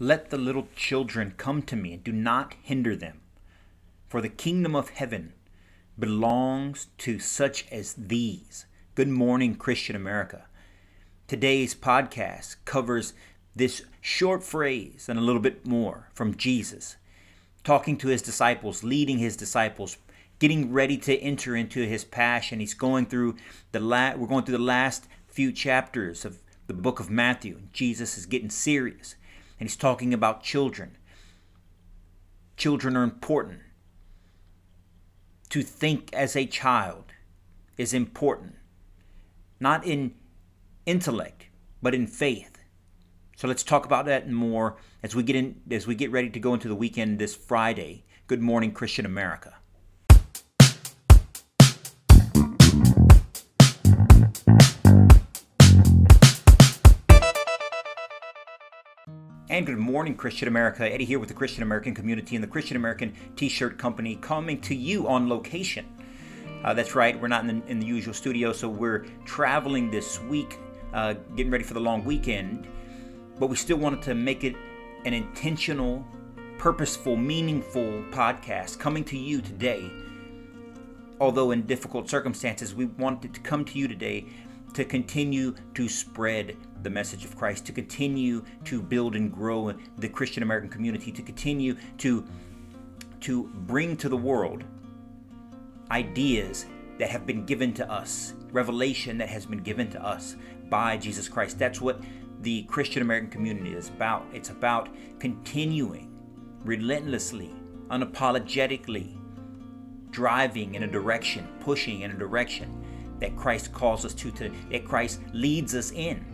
Let the little children come to me, and do not hinder them. For the kingdom of heaven belongs to such as these. Good morning, Christian America. Today's podcast covers this short phrase and a little bit more from Jesus, talking to his disciples, leading his disciples, getting ready to enter into his passion. He's going through the la- we're going through the last few chapters of the book of Matthew. Jesus is getting serious and he's talking about children. Children are important. To think as a child is important, not in intellect, but in faith. So let's talk about that more as we get in as we get ready to go into the weekend this Friday. Good morning, Christian America. And good morning, Christian America. Eddie here with the Christian American community and the Christian American t shirt company coming to you on location. Uh, that's right, we're not in the, in the, usual studio, so we're traveling this week, uh, getting ready for the long weekend. But we still wanted to make it an intentional, purposeful, meaningful podcast coming to you today. Although in difficult circumstances, we wanted to come to you today to continue to spread the message of Christ, to continue to build and grow the Christian American community, to continue to to bring to the world ideas that have been given to us, revelation that has been given to us by Jesus Christ. That's what the Christian American community is about. It's about continuing relentlessly, unapologetically driving in a direction, pushing in a direction that Christ calls us to, to that Christ leads us in.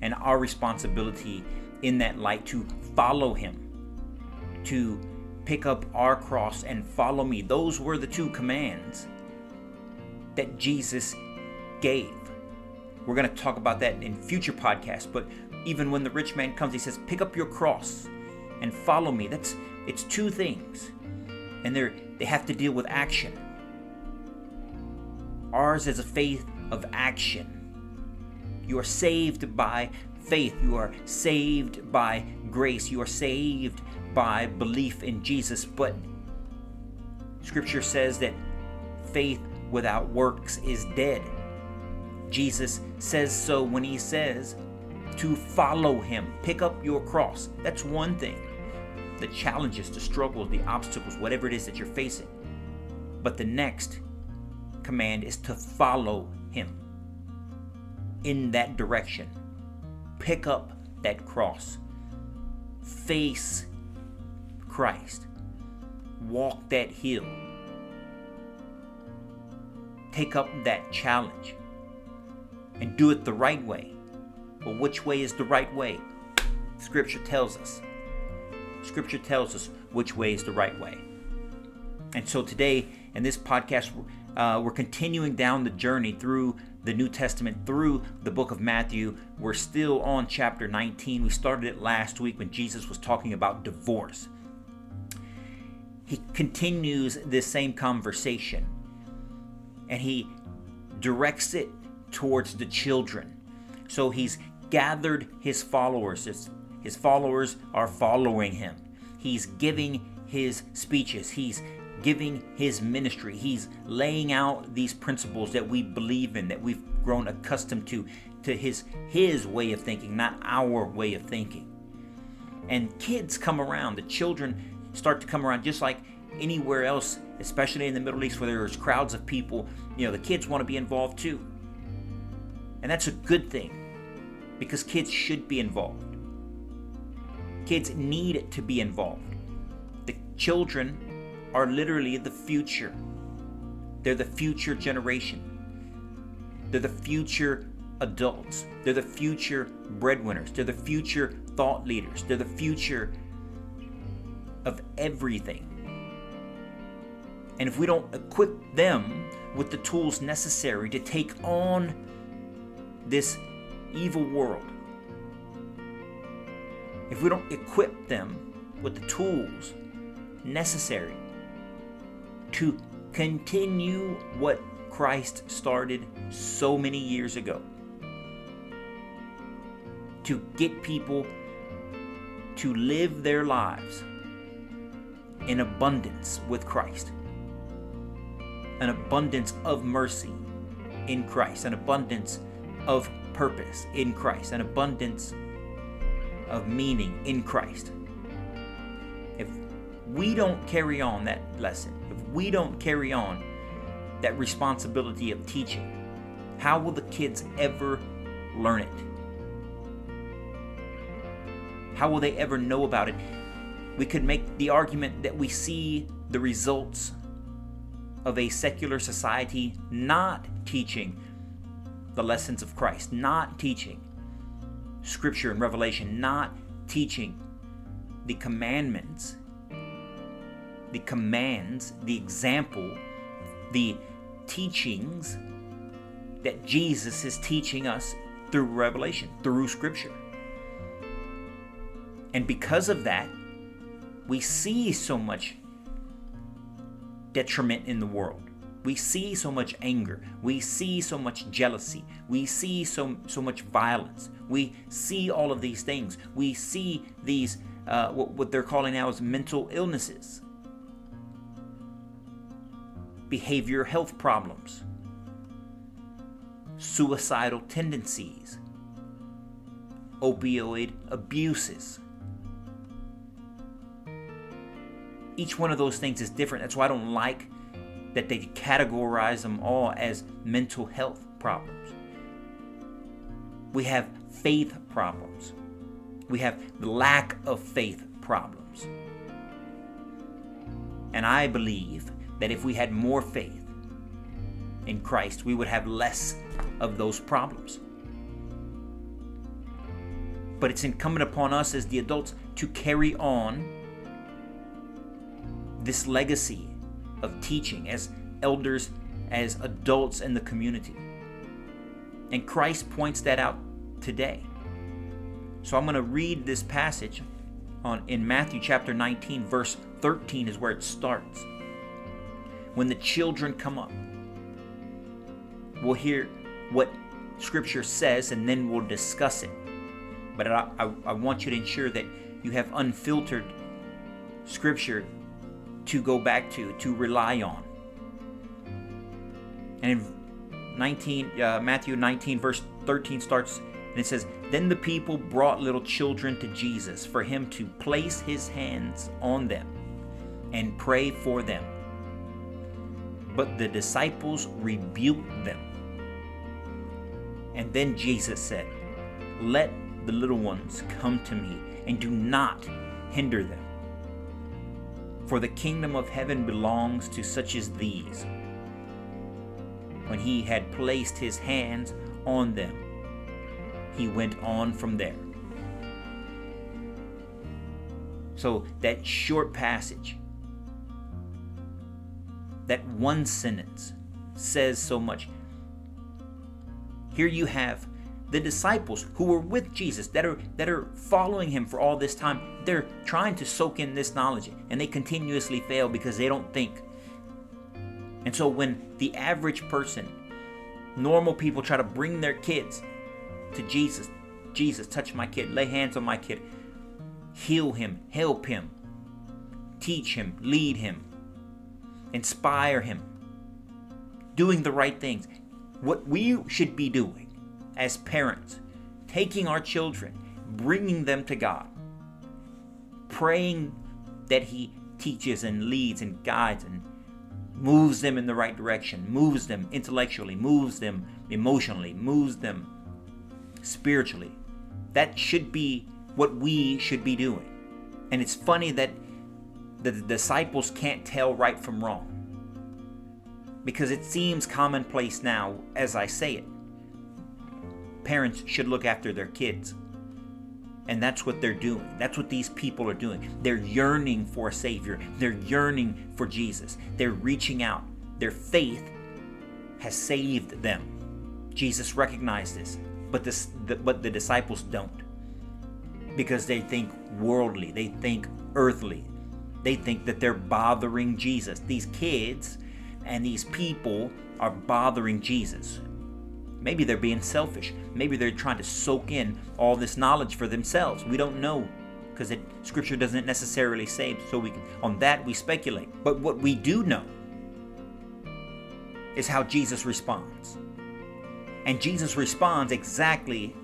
And our responsibility in that light to follow him, to pick up our cross and follow me. Those were the two commands that Jesus gave. We're going to talk about that in future podcasts, but even when the rich man comes, he says, "Pick up your cross and follow me." That's it's two things. And they they have to deal with action. Ours is a faith of action. You are saved by faith. You are saved by grace. You are saved by belief in Jesus. But Scripture says that faith without works is dead. Jesus says so when he says to follow him, pick up your cross. That's one thing. The challenges, the struggles, the obstacles, whatever it is that you're facing. But the next command is to follow him in that direction. Pick up that cross. Face Christ. Walk that hill. Take up that challenge and do it the right way. But which way is the right way? Scripture tells us. Scripture tells us which way is the right way. And so today in this podcast, uh, we're continuing down the journey through the New Testament, through the book of Matthew. We're still on chapter 19. We started it last week when Jesus was talking about divorce. He continues this same conversation and he directs it towards the children. So he's gathered his followers. His, his followers are following him. He's giving his speeches. He's giving his ministry. He's laying out these principles that we believe in, that we've grown accustomed to, to his his way of thinking, not our way of thinking. And kids come around, the children start to come around just like anywhere else, especially in the Middle East where there's crowds of people, you know, the kids want to be involved too. And that's a good thing because kids should be involved. Kids need to be involved. The children are literally the future. They're the future generation. They're the future adults. They're the future breadwinners. They're the future thought leaders. They're the future of everything. And if we don't equip them with the tools necessary to take on this evil world, if we don't equip them with the tools necessary to continue what Christ started so many years ago. To get people to live their lives in abundance with Christ, an abundance of mercy in Christ, an abundance of purpose in Christ, an abundance of meaning in Christ. We don't carry on that lesson, if we don't carry on that responsibility of teaching, how will the kids ever learn it? How will they ever know about it? We could make the argument that we see the results of a secular society not teaching the lessons of Christ, not teaching Scripture and Revelation, not teaching the commandments, the commands, the example, the teachings that Jesus is teaching us through Revelation, through Scripture. And because of that, we see so much detriment in the world. We see so much anger. We see so much jealousy. We see so, so much violence. We see all of these things. We see these, uh, what, what they're calling now is mental illnesses, behavior health problems, suicidal tendencies, opioid abuses. each one of those things is different. That's why I don't like that they categorize them all as mental health problems. We have faith problems. We have lack of faith problems. And I believe that if we had more faith in Christ, we would have less of those problems. But it's incumbent upon us as the adults to carry on this legacy of teaching as elders, as adults in the community. And Christ points that out today. So I'm going to read this passage on in Matthew chapter 19 verse 13 is where it starts. When the children come up, we'll hear what scripture says and then we'll discuss it. But I, I, I want you to ensure that you have unfiltered scripture to go back to, to rely on. And in 19, uh, Matthew 19, verse 13 starts, and it says, Then the people brought little children to Jesus for him to place his hands on them and pray for them. But the disciples rebuked them. And then Jesus said, Let the little ones come to me, and do not hinder them for the kingdom of heaven belongs to such as these. When he had placed his hands on them, he went on from there. So, that short passage, that one sentence, says so much. Here you have the disciples who were with Jesus that are that are following him for all this time. They're trying to soak in this knowledge and they continuously fail because they don't think. And so when the average person normal people try to bring their kids to Jesus Jesus touch my kid. Lay hands on my kid. Heal him. Help him. Teach him. Lead him inspire him doing the right things what we should be doing as parents, taking our children, bringing them to God, praying that He teaches and leads and guides and moves them in the right direction, moves them intellectually, moves them emotionally, moves them spiritually. That should be what we should be doing. And it's funny that the disciples can't tell right from wrong because it seems commonplace now as I say it parents should look after their kids. And that's what they're doing. That's what these people are doing. They're yearning for a Savior, they're yearning for Jesus. They're reaching out. Their faith has saved them. Jesus recognized this, but, this, the, but the disciples don't because they think worldly, they think earthly, they think that they're bothering Jesus. These kids and these people are bothering Jesus. Maybe they're being selfish. Maybe they're trying to soak in all this knowledge for themselves. We don't know because scripture doesn't necessarily say so we can, on that we speculate but what we do know is how jesus responds and jesus responds exactly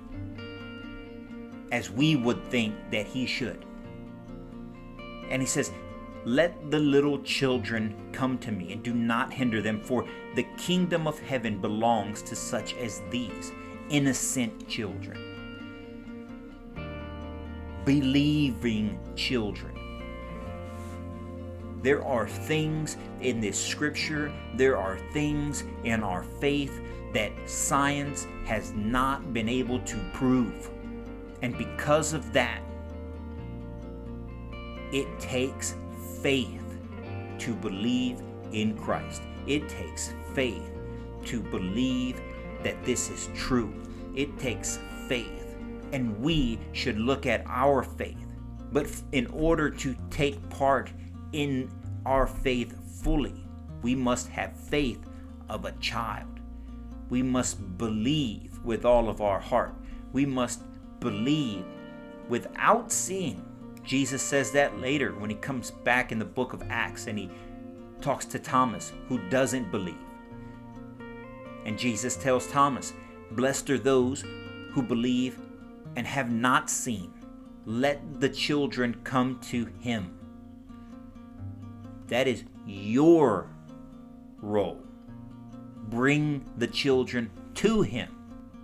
as we would think that he should and he says let the little children come to me and do not hinder them for the kingdom of heaven belongs to such as these innocent children believing children. There are things in this scripture, there are things in our faith that science has not been able to prove. And because of that, it takes faith to believe in Christ. It takes faith to believe that this is true. It takes faith and we should look at our faith. But in order to take part in our faith fully, we must have faith of a child. We must believe with all of our heart. We must believe without seeing. Jesus says that later when he comes back in the book of Acts and he talks to Thomas, who doesn't believe. And Jesus tells Thomas, Blessed are those who believe and have not seen, let the children come to him. That is your role. Bring the children to him.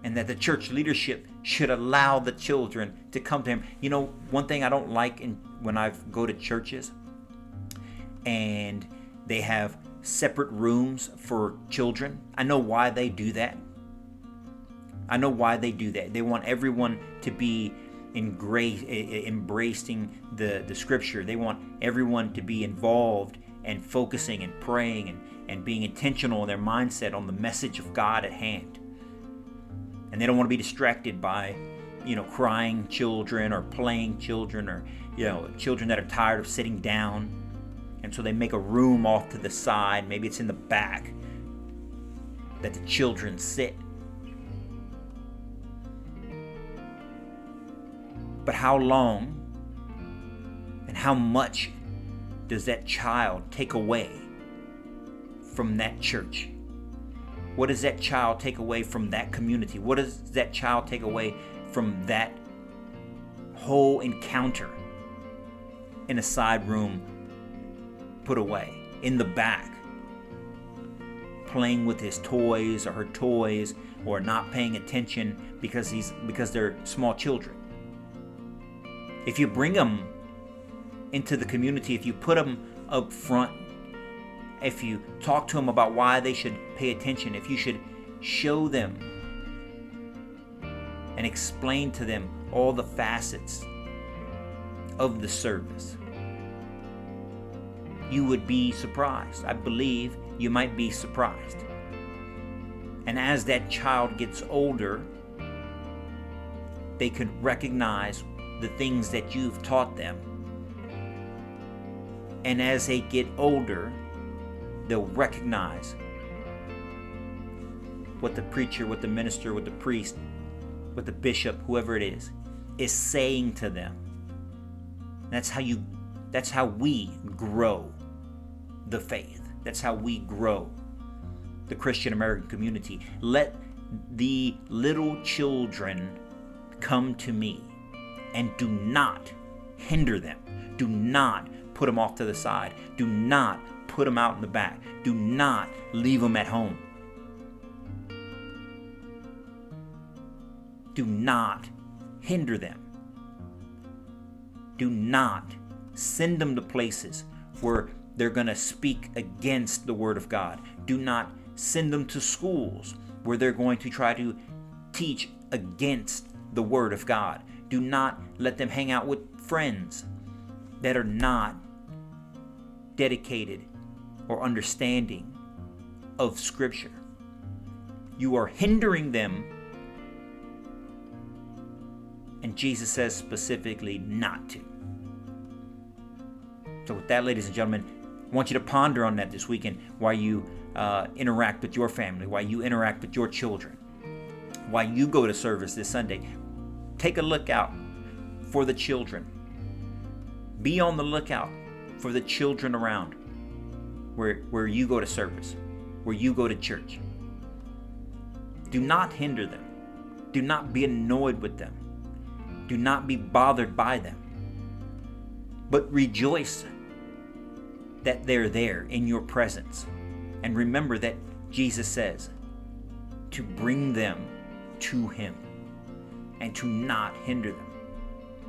And that the church leadership should allow the children to come to him. You know, one thing I don't like in, when I go to churches and they have separate rooms for children. I know why they do that I know why they do that. They want everyone to be embracing the, the scripture. They want everyone to be involved and focusing and praying and, and being intentional in their mindset on the message of God at hand. And they don't want to be distracted by, you know, crying children or playing children or, you know, children that are tired of sitting down. And so they make a room off to the side, maybe it's in the back, that the children sit But how long and how much does that child take away from that church? What does that child take away from that community? What does that child take away from that whole encounter in a side room put away in the back? Playing with his toys or her toys or not paying attention because he's because they're small children. If you bring them into the community, if you put them up front, if you talk to them about why they should pay attention, if you should show them and explain to them all the facets of the service, you would be surprised. I believe you might be surprised. And as that child gets older, they could recognize the things that you've taught them. And as they get older, they'll recognize what the preacher, what the minister, what the priest, what the bishop, whoever it is, is saying to them. That's how you that's how we grow the faith. That's how we grow the Christian American community. Let the little children come to me and do not hinder them. Do not put them off to the side. Do not put them out in the back. Do not leave them at home. Do not hinder them. Do not send them to places where they're going to speak against the Word of God. Do not send them to schools where they're going to try to teach against the Word of God. Do not let them hang out with friends that are not dedicated or understanding of Scripture. You are hindering them. And Jesus says specifically not to. So, with that, ladies and gentlemen, I want you to ponder on that this weekend while you uh, interact with your family, while you interact with your children, while you go to service this Sunday take a look out for the children. Be on the lookout for the children around where, where you go to service, where you go to church. Do not hinder them. Do not be annoyed with them. Do not be bothered by them. But rejoice that they're there in your presence. And remember that Jesus says to bring them to Him and to not hinder them.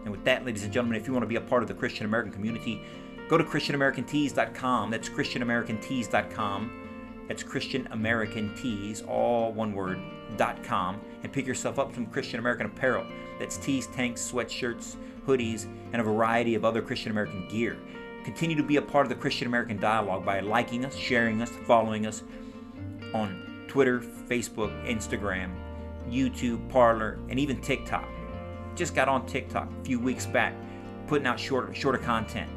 And with that, ladies and gentlemen, if you want to be a part of the Christian American community, go to ChristianAmericanTees.com. That's ChristianAmericanTees.com. That's Christian American Tees, all one word, .com, and pick yourself up some Christian American apparel. That's tees, tanks, sweatshirts, hoodies, and a variety of other Christian American gear. Continue to be a part of the Christian American dialogue by liking us, sharing us, following us on Twitter, Facebook, Instagram, YouTube, Parler, and even TikTok. Just got on TikTok a few weeks back, putting out shorter, shorter content.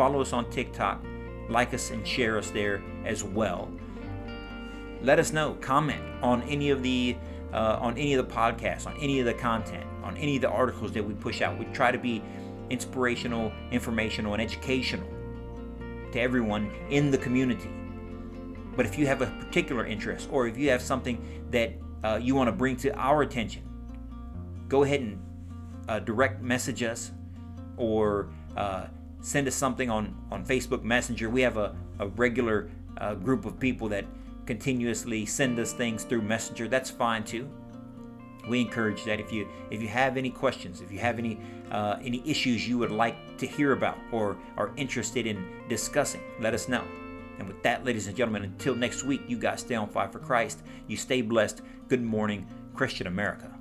Follow us on TikTok, like us and share us there as well. Let us know, comment on any of the uh, on any of the podcasts, on any of the content, on any of the articles that we push out. We try to be inspirational, informational, and educational to everyone in the community. But if you have a particular interest or if you have something that uh, you want to bring to our attention, go ahead and uh, direct message us or uh, send us something on, on Facebook Messenger. We have a, a regular uh, group of people that continuously send us things through Messenger. That's fine too. We encourage that. If you if you have any questions if you have any uh, any issues you would like to hear about or are interested in discussing let us know. And with that ladies and gentlemen until next week you guys stay on fire for christ. You stay blessed. Good morning christian america